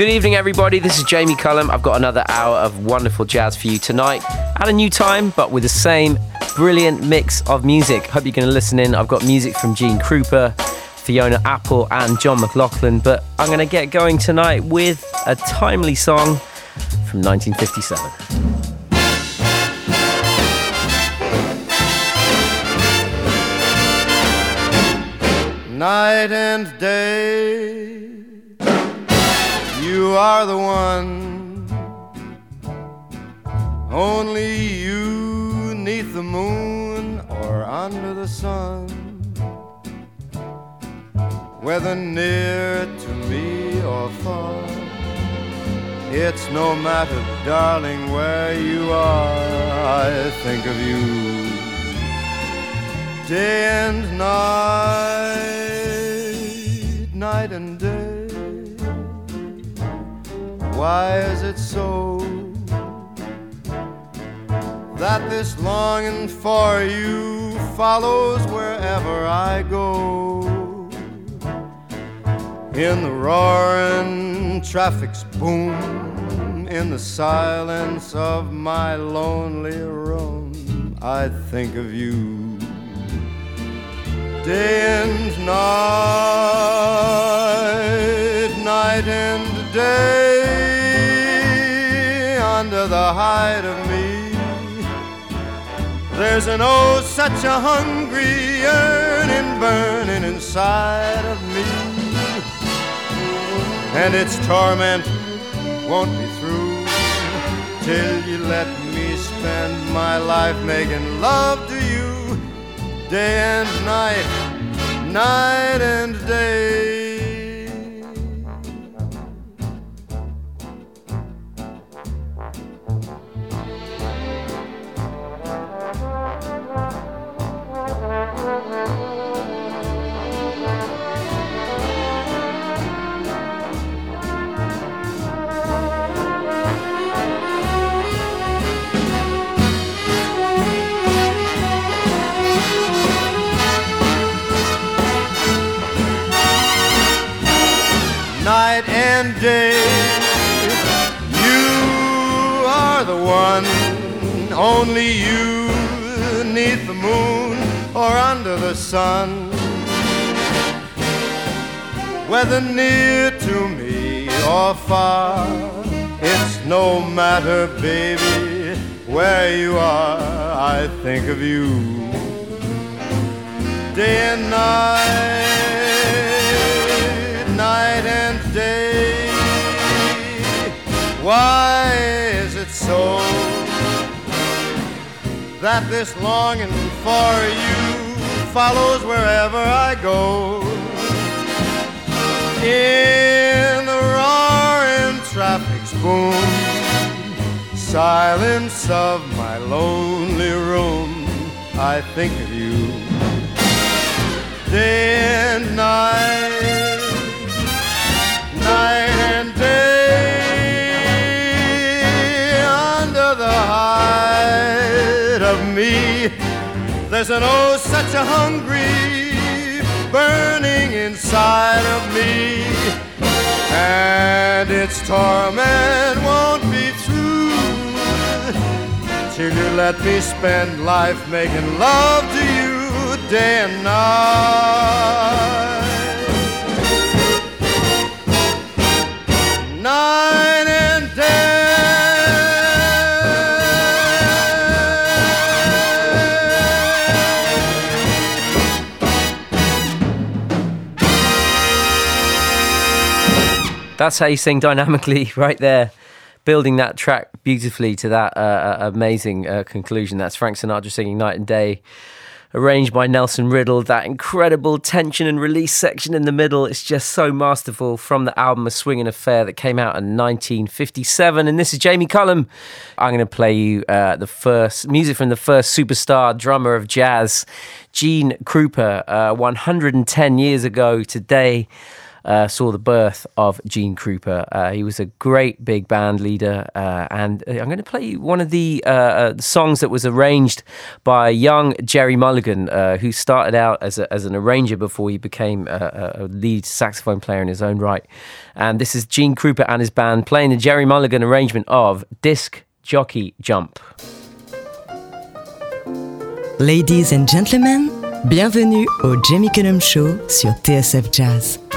Good evening, everybody. This is Jamie Cullum. I've got another hour of wonderful jazz for you tonight at a new time, but with the same brilliant mix of music. Hope you're going to listen in. I've got music from Gene Krupa, Fiona Apple, and John McLaughlin, but I'm going to get going tonight with a timely song from 1957. night and day. You are the one, only you neath the moon or under the sun. Whether near to me or far, it's no matter, darling, where you are. I think of you day and night night and day. Why is it so that this longing for you follows wherever I go? In the roaring traffic's boom, in the silence of my lonely room, I think of you day and night, night and day, under the hide of me. There's an oh, such a hungry yearning burning inside of me, and its torment won't be through till you let me spend my life making love to you day and night, night and day. And day. You are the one, only you, neath the moon or under the sun. Whether near to me or far, it's no matter, baby, where you are, I think of you day and night Why is it so that this longing for you follows wherever I go? In the roaring traffic's boom, silence of my lonely room, I think of you day and night There's an oh, such a hungry burning inside of me, and its torment won't be through till you let me spend life making love to you day and night. night That's how you sing dynamically, right there building that track beautifully to that uh, uh amazing uh, conclusion. That's Frank Sinatra singing Night and Day arranged by Nelson Riddle. That incredible tension and release section in the middle is just so masterful from the album A Swingin' Affair that came out in 1957. And this is Jamie Cullum. I'm going to play you uh, the first music from the first superstar drummer of jazz, Gene Krupa, uh, 110 years ago today. Uh, saw the birth of Gene Krupa. Uh, he was a great big band leader, uh, and uh, I'm going to play one of the uh, songs that was arranged by young Gerry Mulligan, who started out as, a, as an arranger before he became a, a, lead saxophone player in his own right. And this is Gene Krupa and his band playing the Gerry Mulligan arrangement of Disc Jockey Jump. Ladies and gentlemen, bienvenue au Jamie Cullum Show sur TSF Jazz.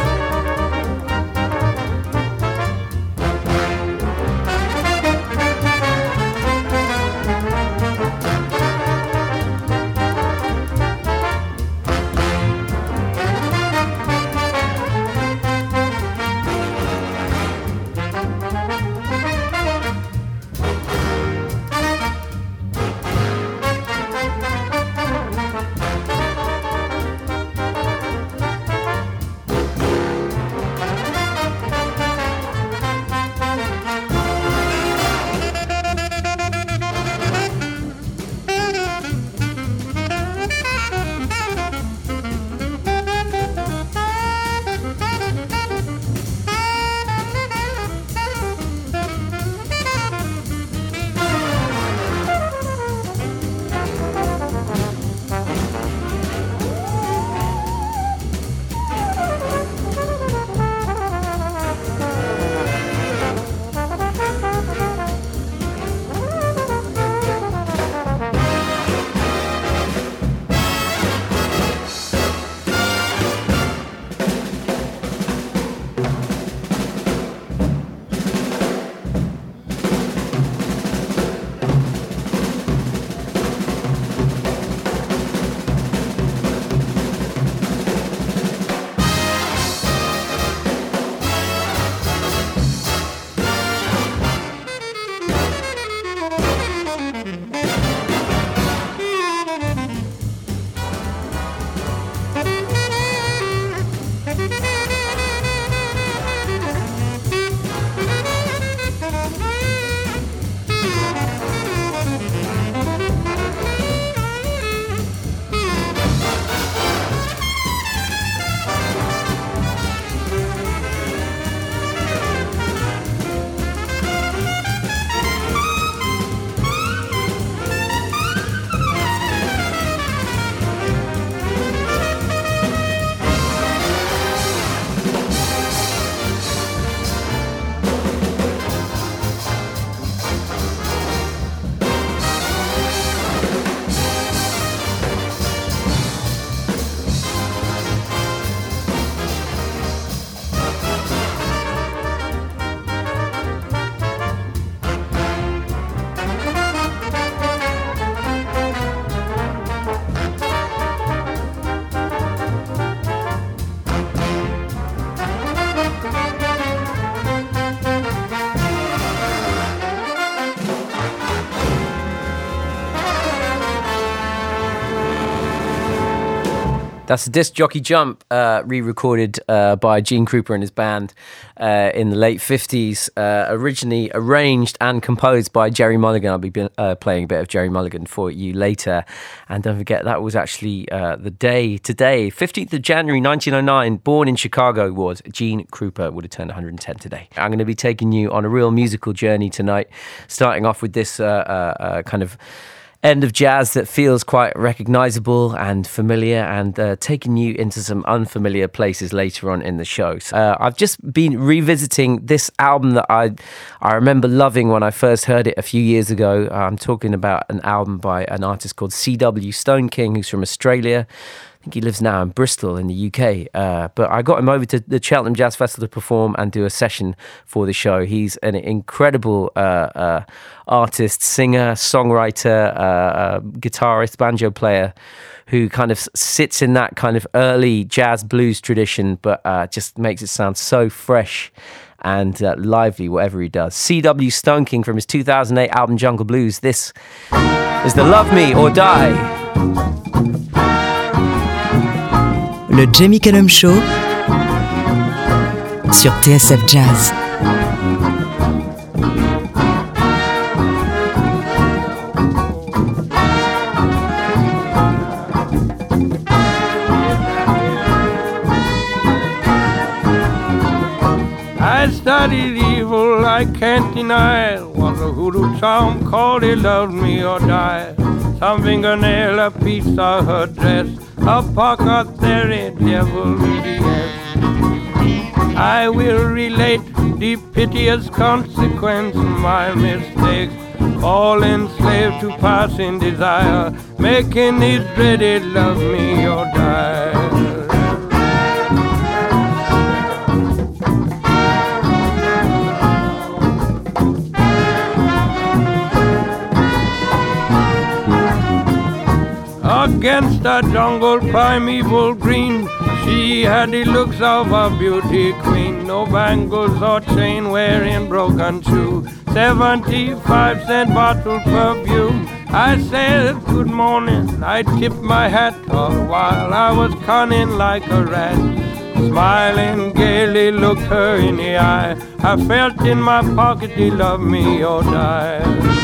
That's a disc jockey jump, uh, re-recorded uh, by Gene Krupa and his band uh, in the late fifties. Uh, originally arranged and composed by Gerry Mulligan. I'll be uh, playing a bit of Gerry Mulligan for you later. And don't forget that was actually uh, the day today, fifteenth of January, nineteen oh nine. Born in Chicago was Gene Krupa. Would have turned one hundred and ten today. I'm going to be taking you on a real musical journey tonight, starting off with this kind of end of jazz that feels quite recognizable and familiar and uh, taking you into some unfamiliar places later on in the show. So, uh, I've just been revisiting this album that I I remember loving when I first heard it a few years ago. I'm talking about an album by an artist called C.W. Stoneking, who's from Australia think he lives now in Bristol in the UK. Uh, but I got him over to the Cheltenham Jazz Festival to perform and do a session for the show. He's an incredible uh, uh, artist, singer, songwriter, uh, uh, guitarist, banjo player who kind of sits in that kind of early jazz blues tradition, but uh, just makes it sound so fresh and uh, lively, whatever he does. C.W. Stoneking from his 2008 album Jungle Blues. This is the Love Me or Die. Le Jamie Cullum Show sur TSF Jazz. I studied evil, I can't deny. Was a hoodoo charm called he loved me or die. Some fingernail, a piece of her dress, a pocket there, devil yes. I will relate the piteous consequence of my mistake. All enslaved to passing desire, making these dreaded love me or die. Against a jungle primeval green. She had the looks of a beauty queen, no bangles or chain wearing broken shoe. 75 cent bottle perfume. I said good morning, I tipped my hat all while I was cunning like a rat. Smiling gaily looked her in the eye. I felt in my pocket, he loved me or die.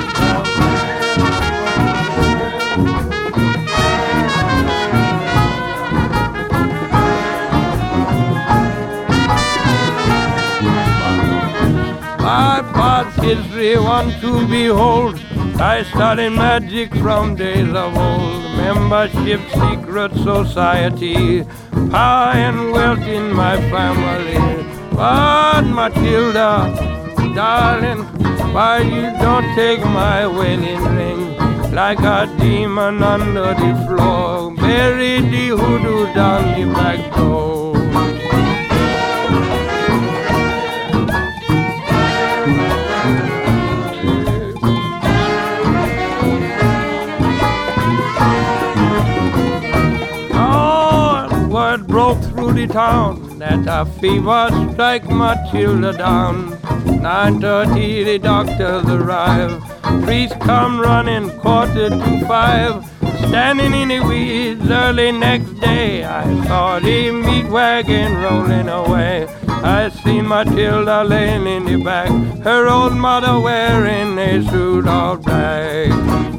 My past history, one to behold. I studied magic from days of old. Membership, secret society, power and wealth in my family. But Matilda, darling, why you don't take my wedding ring? Like a demon under the floor, bury the hoodoo down the back door. Town that a fever strike my Matilda down. 9.30 the doctors arrive. Priest come running quarter to five. Standing in the weeds early next day, I saw the meat wagon rolling away. I seen Matilda laying in the back, her old mother wearing a suit of black.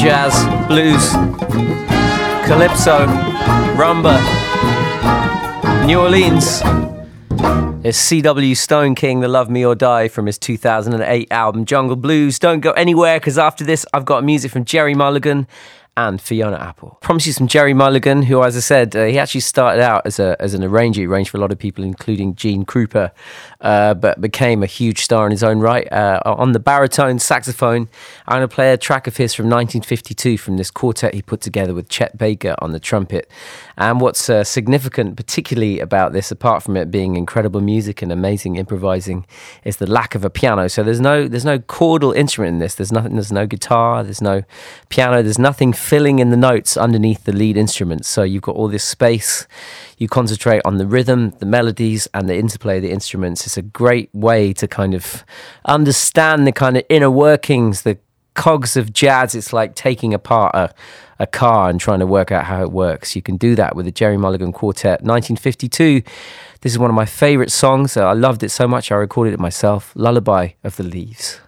Jazz, blues, calypso, rumba, New Orleans. It's C.W. Stoneking, The Love Me or Die from his 2008 album Jungle Blues. Don't go anywhere because after this, I've got music from Gerry Mulligan and Fiona Apple. Promise you some Gerry Mulligan, who, as I said, uh, he actually started out as a as an arranger. He arranged for a lot of people, including Gene Krupa, uh, but became a huge star in his own right. Uh, on the baritone saxophone, I'm going to play a track of his from 1952 from this quartet he put together with Chet Baker on the trumpet. And what's uh, significant, particularly about this, apart from it being incredible music and amazing improvising, is the lack of a piano. So there's no there's no chordal instrument in this. There's nothing. There's no guitar. There's no piano. There's nothing filling in the notes underneath the lead instruments. So you've got all this space. You concentrate on the rhythm, the melodies, and the interplay of the instruments. It's a great way to kind of understand the kind of inner workings, the cogs of jazz. It's like taking apart a, a car and trying to work out how it works. You can do that with the Gerry Mulligan Quartet, 1952. This is one of my favorite songs. I loved it so much I recorded it myself. Lullaby of the Leaves.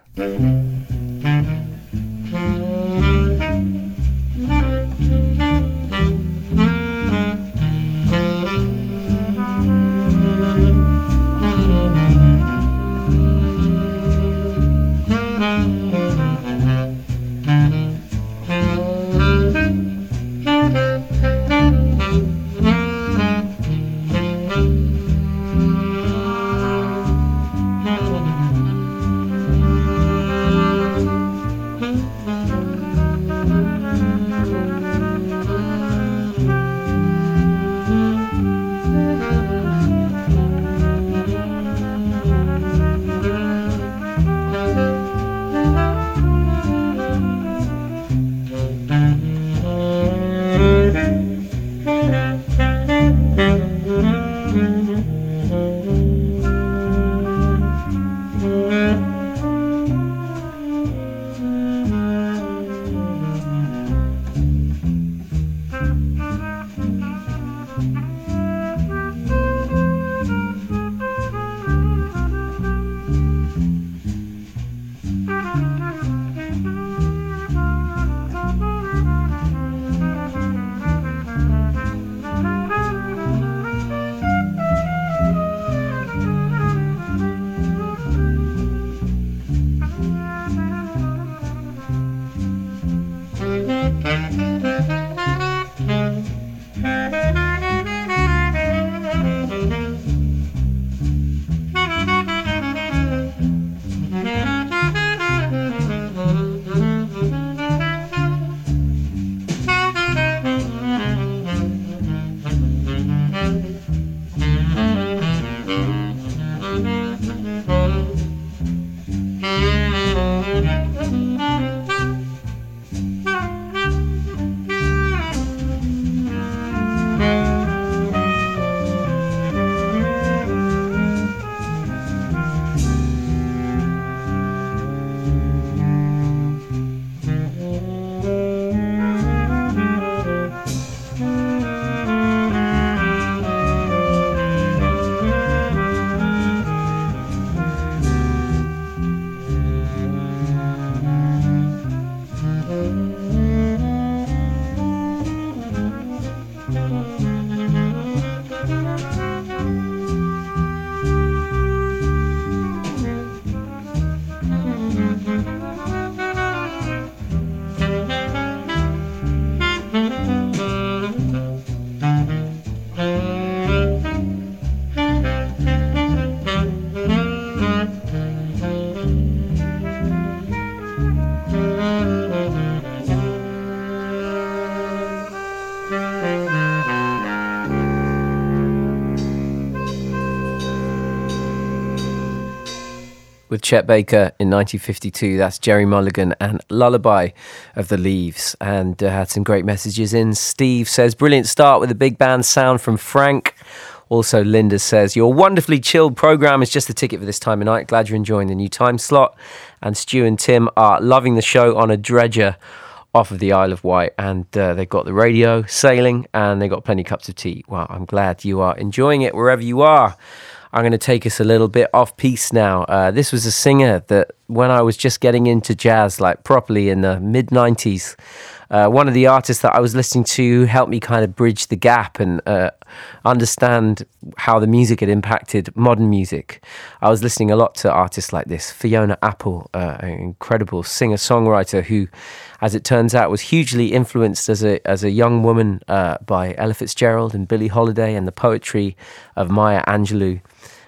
Chet Baker in 1952. That's Gerry Mulligan and Lullaby of the Leaves. And uh, had some great messages in. Steve says, brilliant start with a big band sound from Frank. Also, Linda says, Your wonderfully chilled program is just the ticket for this time of night. Glad you're enjoying the new time slot. And Stu and Tim are loving the show on a dredger off of the Isle of Wight, and uh, they've got the radio sailing, and they've got plenty of cups of tea. Well, I'm glad you are enjoying it wherever you are. I'm going to take us a little bit off piece now. Uh, this was a singer that when I was just getting into jazz, like properly in the mid 90s, uh, one of the artists that I was listening to helped me kind of bridge the gap and uh, understand how the music had impacted modern music. I was listening a lot to artists like this Fiona Apple, uh, an incredible singer songwriter who, as it turns out, was hugely influenced as a, as a young woman uh, by Ella Fitzgerald and Billie Holiday and the poetry of Maya Angelou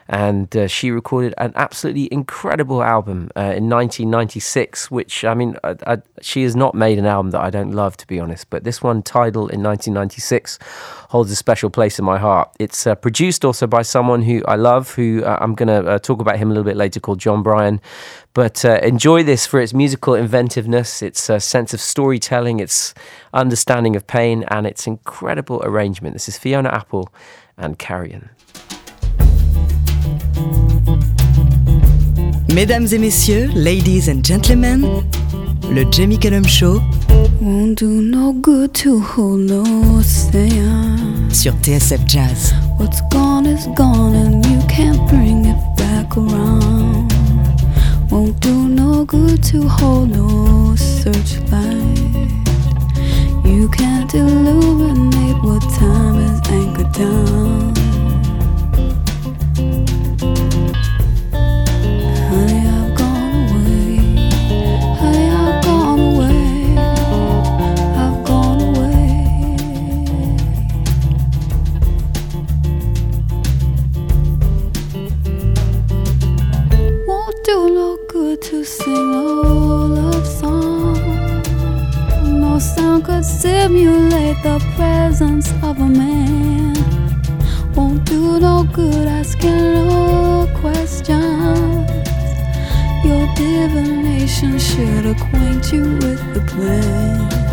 and uh, she recorded an absolutely incredible album uh, in 1996 which i mean I, I, she has not made an album that i don't love to be honest. But this one Tidal in 1996 holds a special place in my heart. It's uh, produced also by someone who i love who uh, i'm going to uh, talk about him a little bit later called Jon Brion. But uh, enjoy this for its musical inventiveness its sense of storytelling its understanding of pain and its incredible arrangement. This is fiona apple and carrion Mesdames et messieurs, ladies and gentlemen, le Jamie Cullum Show won't do no good to hold no sur TSF Jazz. What's gone is gone and you can't bring it back around. Won't do no good to hold no searchlight. You can't illuminate what time is anchored down. To sing all love song. No sound could simulate the presence of a man. Won't do no good asking no questions. Your divination should acquaint you with the plan.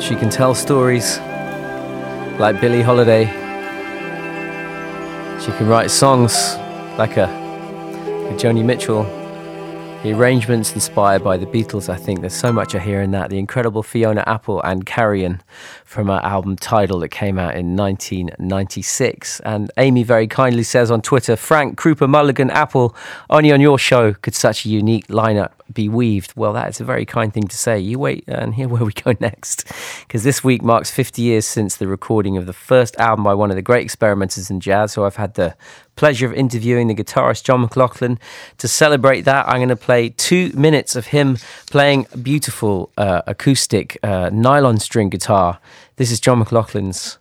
She can tell stories like Billie Holiday. She can write songs like a, Joni Mitchell. The arrangements inspired by the Beatles, I think there's so much I hear in that. The incredible Fiona Apple and Carrion from her album Tidal that came out in 1996. And Amy very kindly says on Twitter, Frank, Krupa, Mulligan, Apple, only on your show could such a unique lineup be weaved. Well, that's a very kind thing to say. You wait and hear where we go next. Because this week marks 50 years since the recording of the first album by one of the great experimenters in jazz, So I've had the pleasure of interviewing, the guitarist John McLaughlin. To celebrate that, I'm going to play two minutes of him playing a beautiful uh, acoustic uh, nylon string guitar. This is John McLaughlin's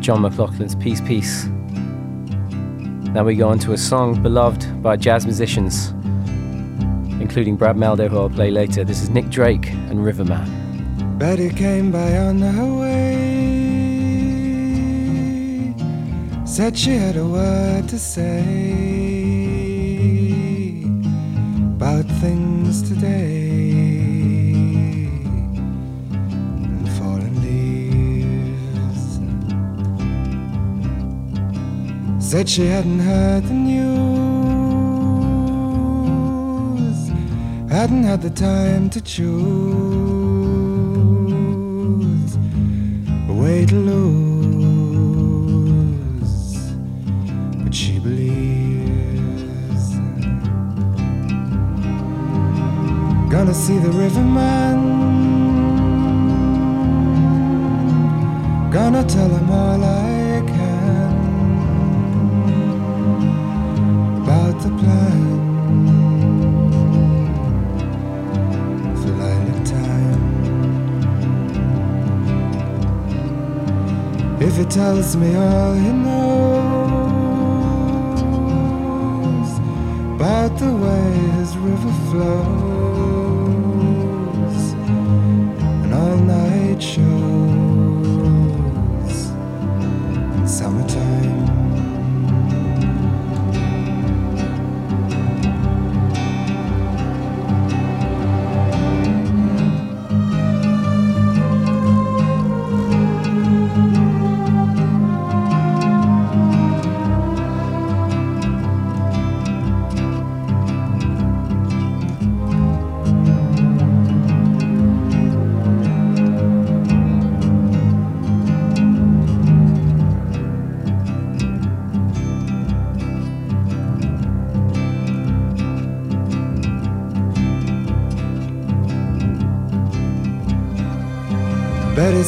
John McLaughlin's Peace Piece. Now we go on to a song beloved by jazz musicians, including Brad Mehldau, who I'll play later. This is Nick Drake and Riverman. Betty came by on her way, said she had a word to say about things today. Said she hadn't heard the news hadn't had the time to choose a way to lose. But she believes. Gonna see the riverman. Gonna tell him all I If he tells me all he knows about the way his river flows and all night shows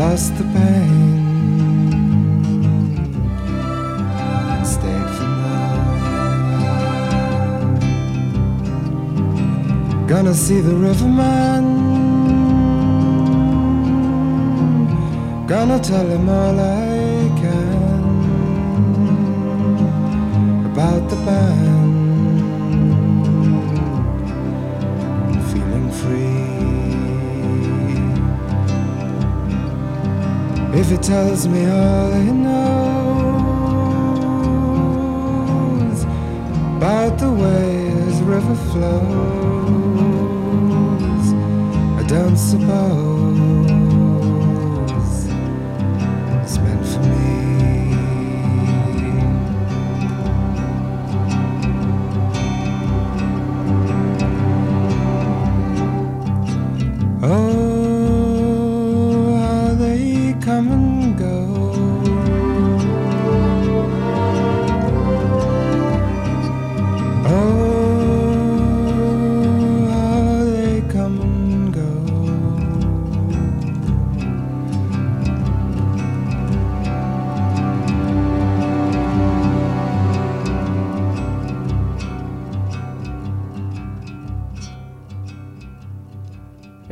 lost the pain and stayed for more. Gonna see the riverman. Gonna tell him all I can about the band. If he tells me all he knows about the way his river flows, I don't suppose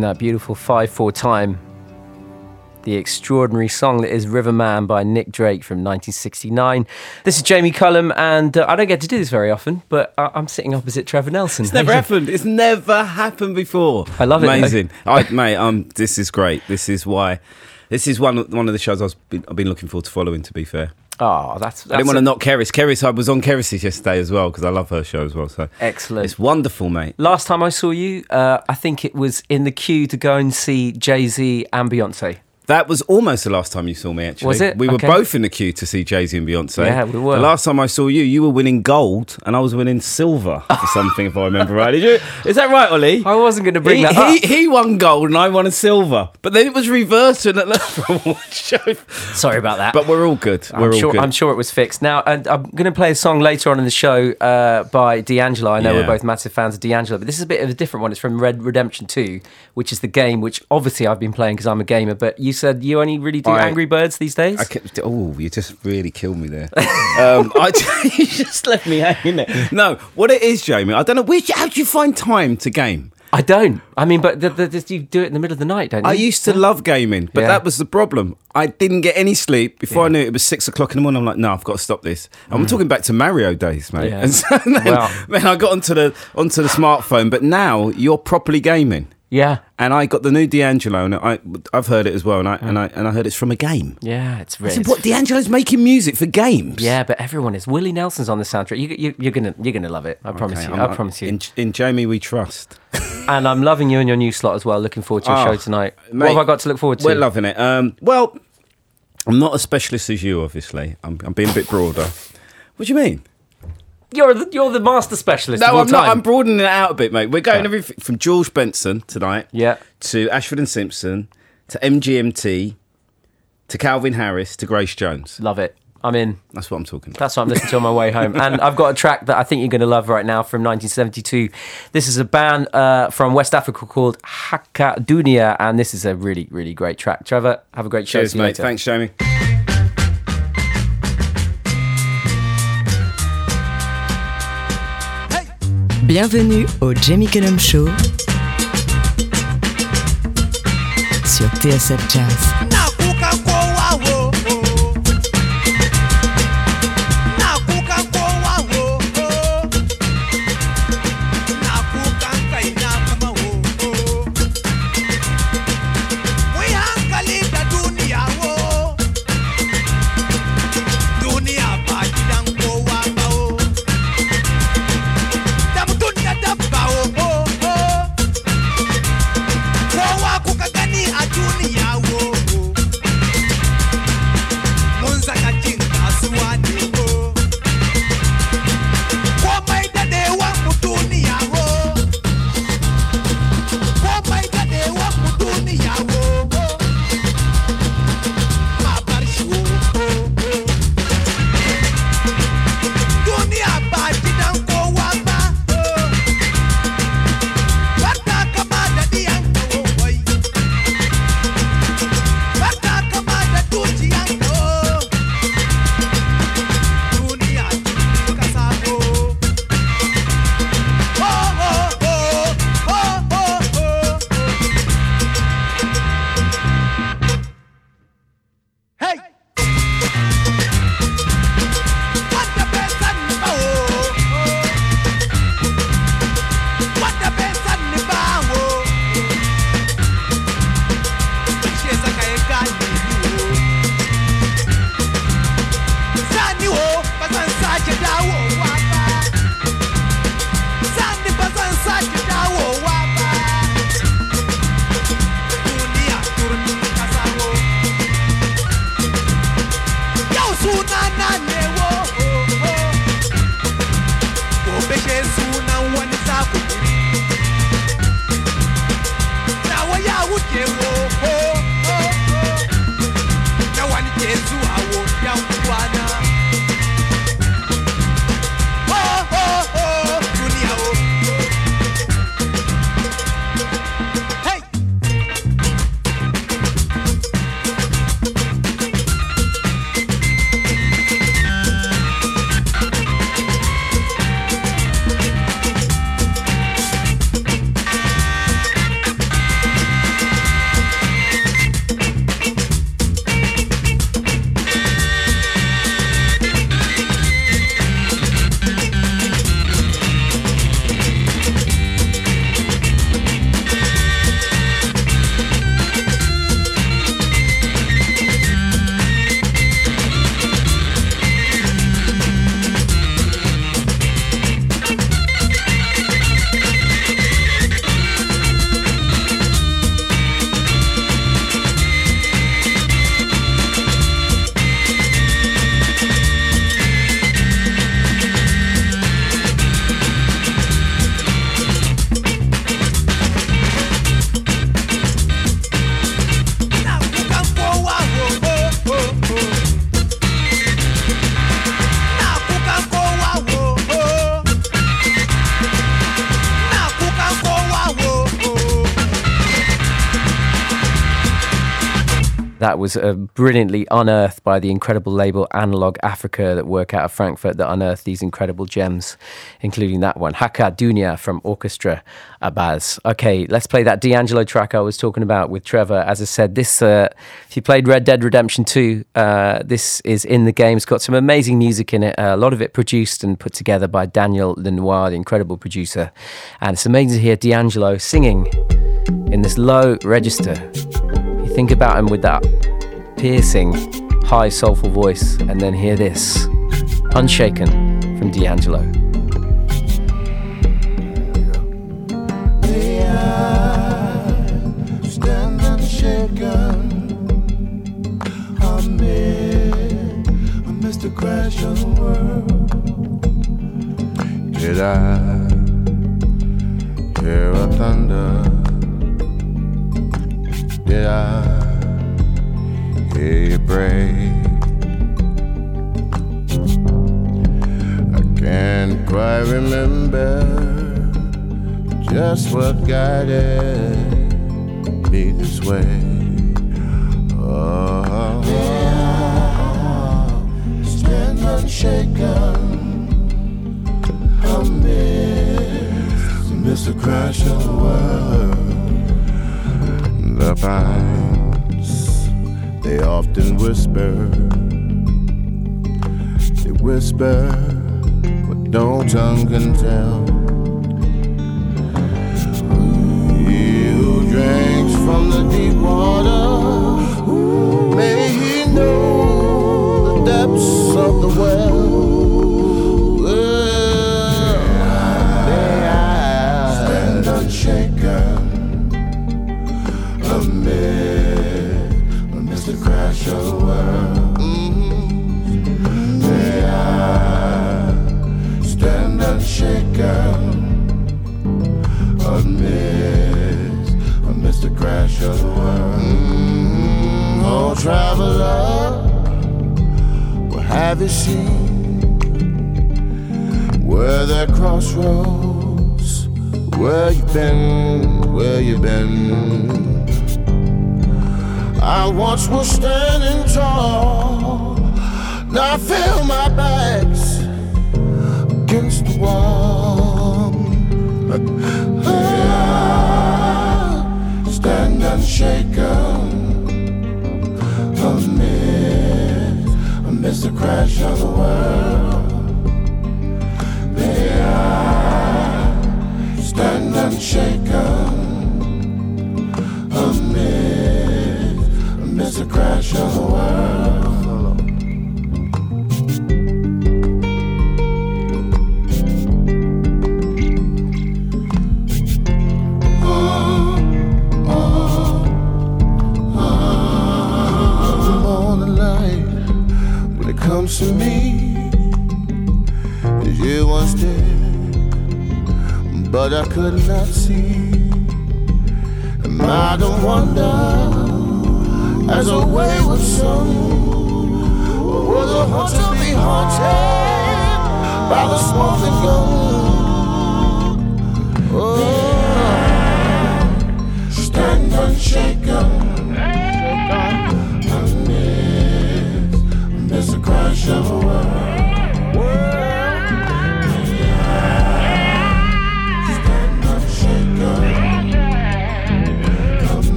in that beautiful 5 4 time. The extraordinary song that is Riverman by Nick Drake from 1969. This is Jamie Cullum, and uh, I don't get to do this very often, but I- I'm sitting opposite Trevor Nelson. It's never happened. It's never happened before. I love it. Amazing, mate. Um, this is great. This is why. This is one one of the shows I've been, I've been looking forward to following. To be fair, Oh, that's, that's I didn't want to knock Keris. Keris, I was on Keris's yesterday as well because I love her show as well. So excellent. it's wonderful, mate. Last time I saw you, uh, I think it was in the queue to go and see Jay Z and Beyonce. That was almost the last time you saw me. Actually, Was it? We were Okay. both in the queue to see Jay Z and Beyonce. Yeah, we were. The last time I saw you, you were winning gold, and I was winning silver for something, if I remember right. Did you? Is that right, Ollie? I wasn't going to bring he, that he, up. he won gold and I won a silver, but then it was reversed in the show. Sorry about that. But we're all good. We're I'm all sure, good. I'm sure it was fixed. Now, and I'm going to play a song later on in the show uh, by D'Angelo. I know Yeah. we're both massive fans of D'Angelo, but this is a bit of a different one. It's from Red Redemption 2, which is the game which obviously I've been playing because I'm a gamer. But you said you only really do I- Angry Birds these days? I kept, oh, you just really killed me there. um, I, you just left me hanging there. No, what it is, Jamie, I don't know. Where, how do you find time to game? I don't. I mean, but the, the, the, you do it in the middle of the night, don't you? I used to love gaming, but Yeah. that was the problem. I didn't get any sleep before I knew it was six o'clock in the morning. I'm like, no, I've got to stop this. I'm talking back to Mario days, mate. Mm. Yeah. And so then, Well- then I got onto the onto the smartphone, but now you're properly gaming. Yeah. And I got the new D'Angelo, and I I've heard it as well, and I and I and I heard it's from a game. Yeah, it's really. what D'Angelo's making music for games? Yeah, but everyone is. Willie Nelson's on the soundtrack. You, you, you're gonna, you're gonna love it. I promise Okay, you. I'm- I promise you. In, in Jamie, we trust. and I'm loving you and your new slot as well. Looking forward to your Oh, show tonight. mate, what have I got to look forward to? We're loving it. Um, well, I'm not as specialist as you, obviously. I'm, I'm being a bit broader. What do you mean? You're the, you're the master specialist. of No, I'm not. I'm broadening it out a bit, mate. We're going everything from George Benson tonight Yeah. to Ashford and Simpson to MGMT to Calvin Harris to Grace Jones. Love it. I'm in. That's what I'm talking about. That's what I'm listening to on my way home. And I've got a track that I think you're going to love right now from 1972. This is a band uh, from West Africa called Haka Dunia, and this is a really, really great track. Trevor, have a great show. Cheers, mate. later. Thanks, Jamie. Bienvenue au Jamie Cullum Show sur TSF Jazz. Was uh, brilliantly unearthed by the incredible label Analog Africa that work out of Frankfurt that unearthed these incredible gems, including that one, Haka Dunia from Orchestra Abass. Okay, let's play that D'Angelo track I was talking about with Trevor. As I said, this uh, if you played Red Dead Redemption 2, uh, this is in the game. It's got some amazing music in it. A lot of it produced and put together by Daniel Lanois, the incredible producer. And it's amazing to hear D'Angelo singing in this low register. You think about him with that piercing, high, soulful voice, and then hear this Unshaken from D'Angelo. Did I hear a thunder? Did I you? I can't quite remember just what guided me this way. Oh, stand unshaken amidst Mr. Crash of the world. The pines, they often whisper. They whisper what no tongue can tell. He who drinks from the deep water, may he know the depths of the well. Traveler, what have you seen? Where there crossroads? Where you been? Where you been? I once was standing tall. Now I feel my back's against the wall. Ah, Stand unshaken amidst the crash of the world. May I stand unshaken amid, amidst the crash of the world. Comes to me as you once did, but I could not see. And I don't wonder as a wayward son will the hunter be haunted by the smoking gun. Oh, stand unshaken. Crash of world.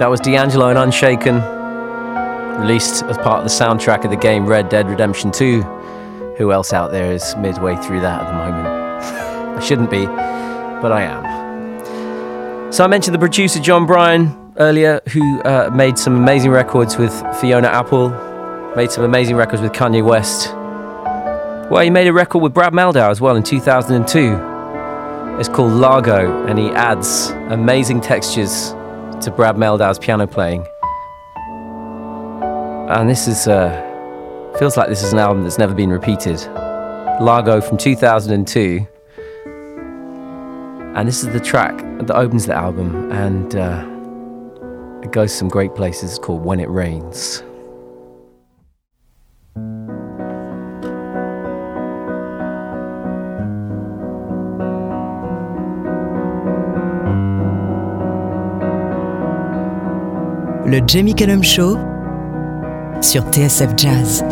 That was D'Angelo and Unshaken, released as part of the soundtrack of the game Red Dead Redemption 2. Who else out there is midway through that at the moment? I shouldn't be, but I am. So I mentioned the producer Jon Brion earlier, who uh, made some amazing records with Fiona Apple, made some amazing records with Kanye West. Well, he made a record with Brad Mehldau as well in 2002. It's called Largo, and he adds amazing textures to Brad Mehldau's piano playing. And this is, uh, feels like this is an album that's never been repeated. Largo from 2002. And this is the track that opens the album, and uh, it goes some great places. Called When It Rains. Le Jamie Cullum Show sur TSF Jazz.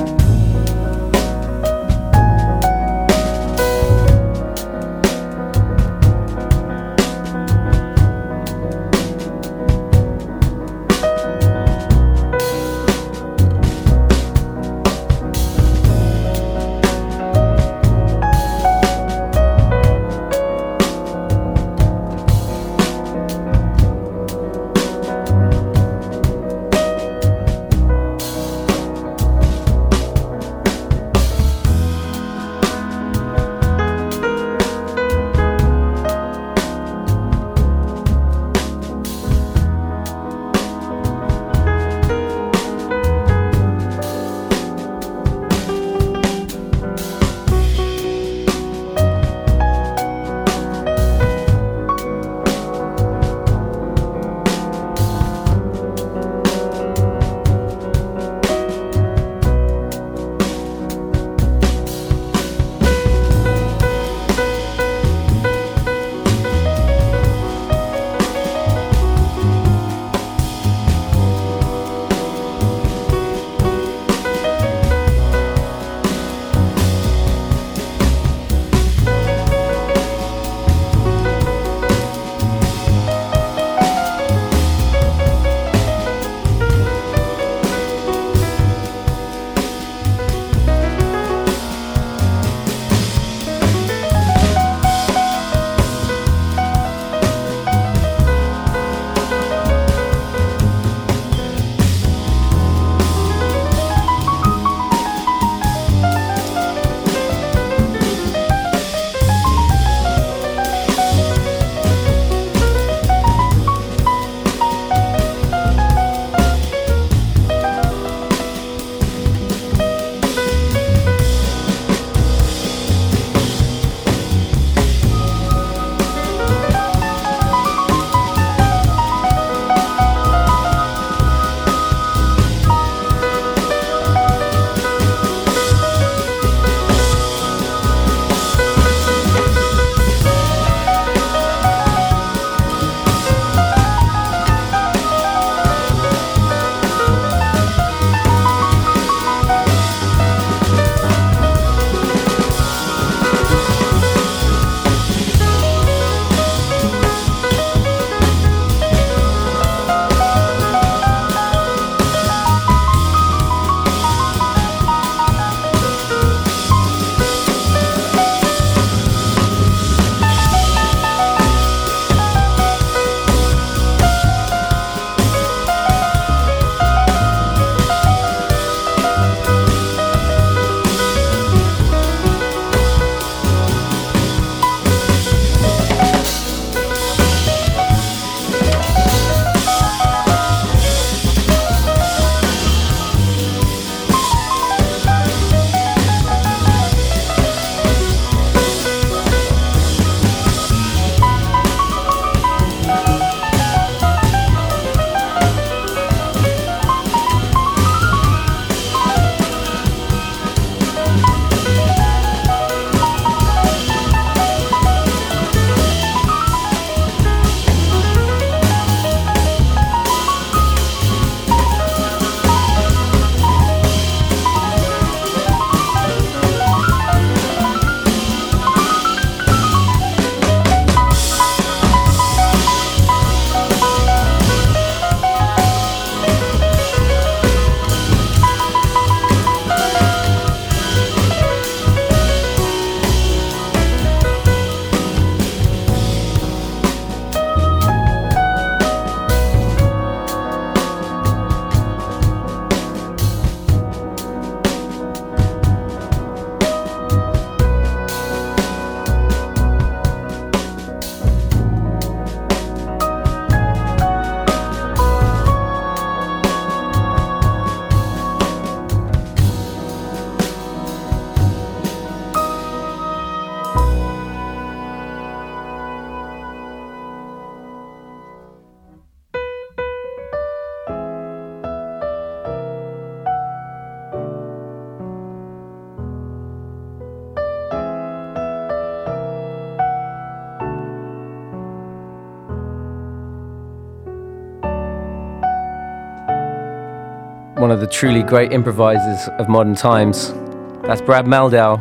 The truly great improvisers of modern times. That's Brad Mehldau,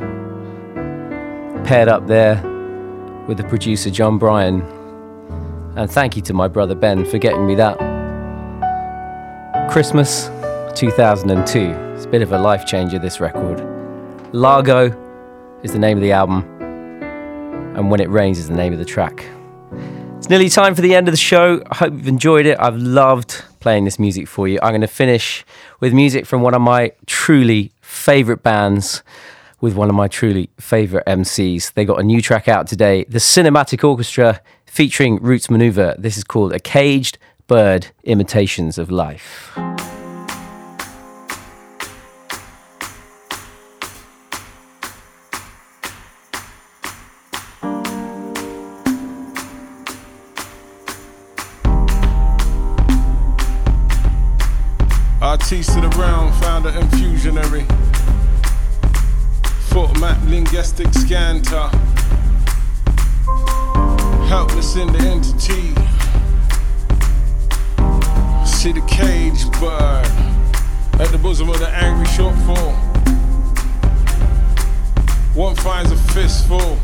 paired up there with the producer Jon Brion. And thank you to my brother Ben for getting me that. Christmas 2002. It's a bit of a life changer, this record. Largo is the name of the album, and When It Rains is the name of the track. It's nearly time for the end of the show. I hope you've enjoyed it. I've loved playing this music for you. I'm going to finish with music from one of my truly favorite bands with one of my truly favorite MCs. They got a new track out today, The Cinematic Orchestra featuring Roots Manuva. This is called A Caged Bird Imitations of Life. Artiste of the round, founder infusionary. Foot map linguistic scanter. Helpless in the entity. See the cage bird at the bosom of the angry shortfall. One finds a fistful.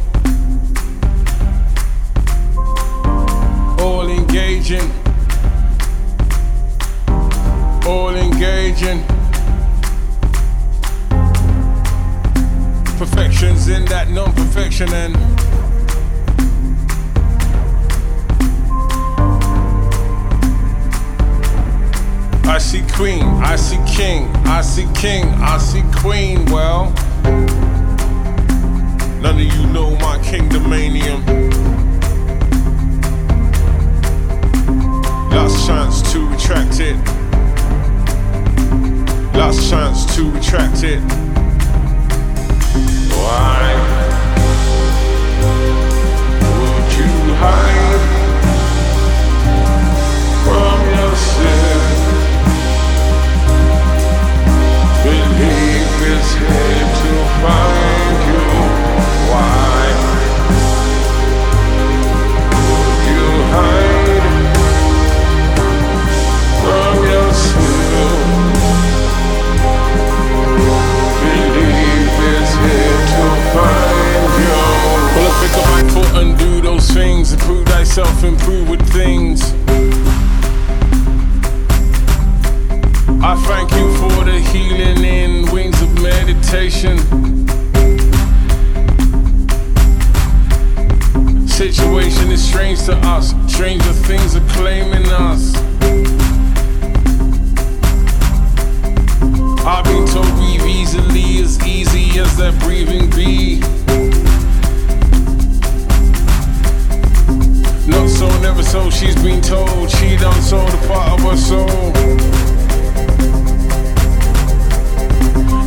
All engaging all engaging. Perfections in that non perfection and I see queen, I see king, I see king, I see queen. Well, none of you know my kingdomanium. Last chance to retract it. To retract it. Why would you hide Thyself, improve with things. I thank you for the healing in wings of meditation. Situation is strange to us, stranger things are claiming us. I've been told breathe easily, as easy as that breathing be. So, never so, she's been told she done sold a part of her soul.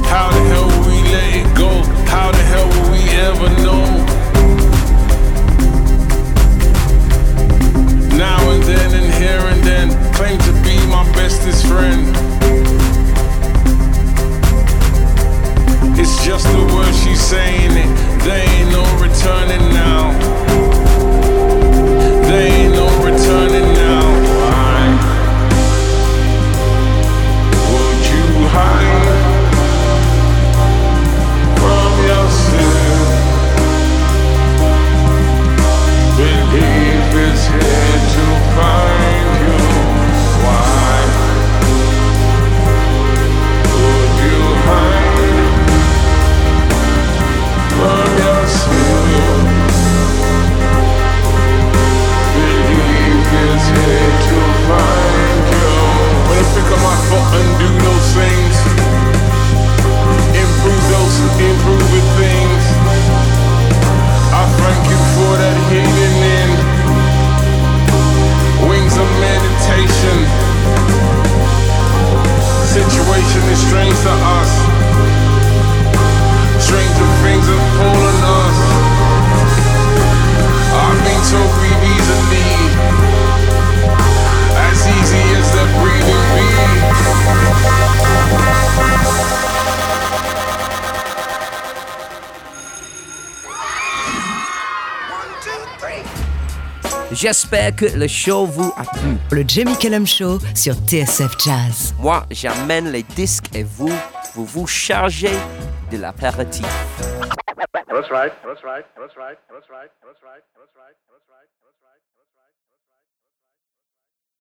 How the hell will we let it go? How the hell will we ever know? Now and then and here and then, claim to be my bestest friend. It's just the words she's saying it. There ain't no returning now. No strange to us. J'espère que le show vous a plu. Le Jamie Cullum Show sur TSF Jazz. Moi, j'amène les disques et vous, vous vous chargez de l'apéritif. That's right. That's right. That's right. That's right. That's right. That's right. That's right.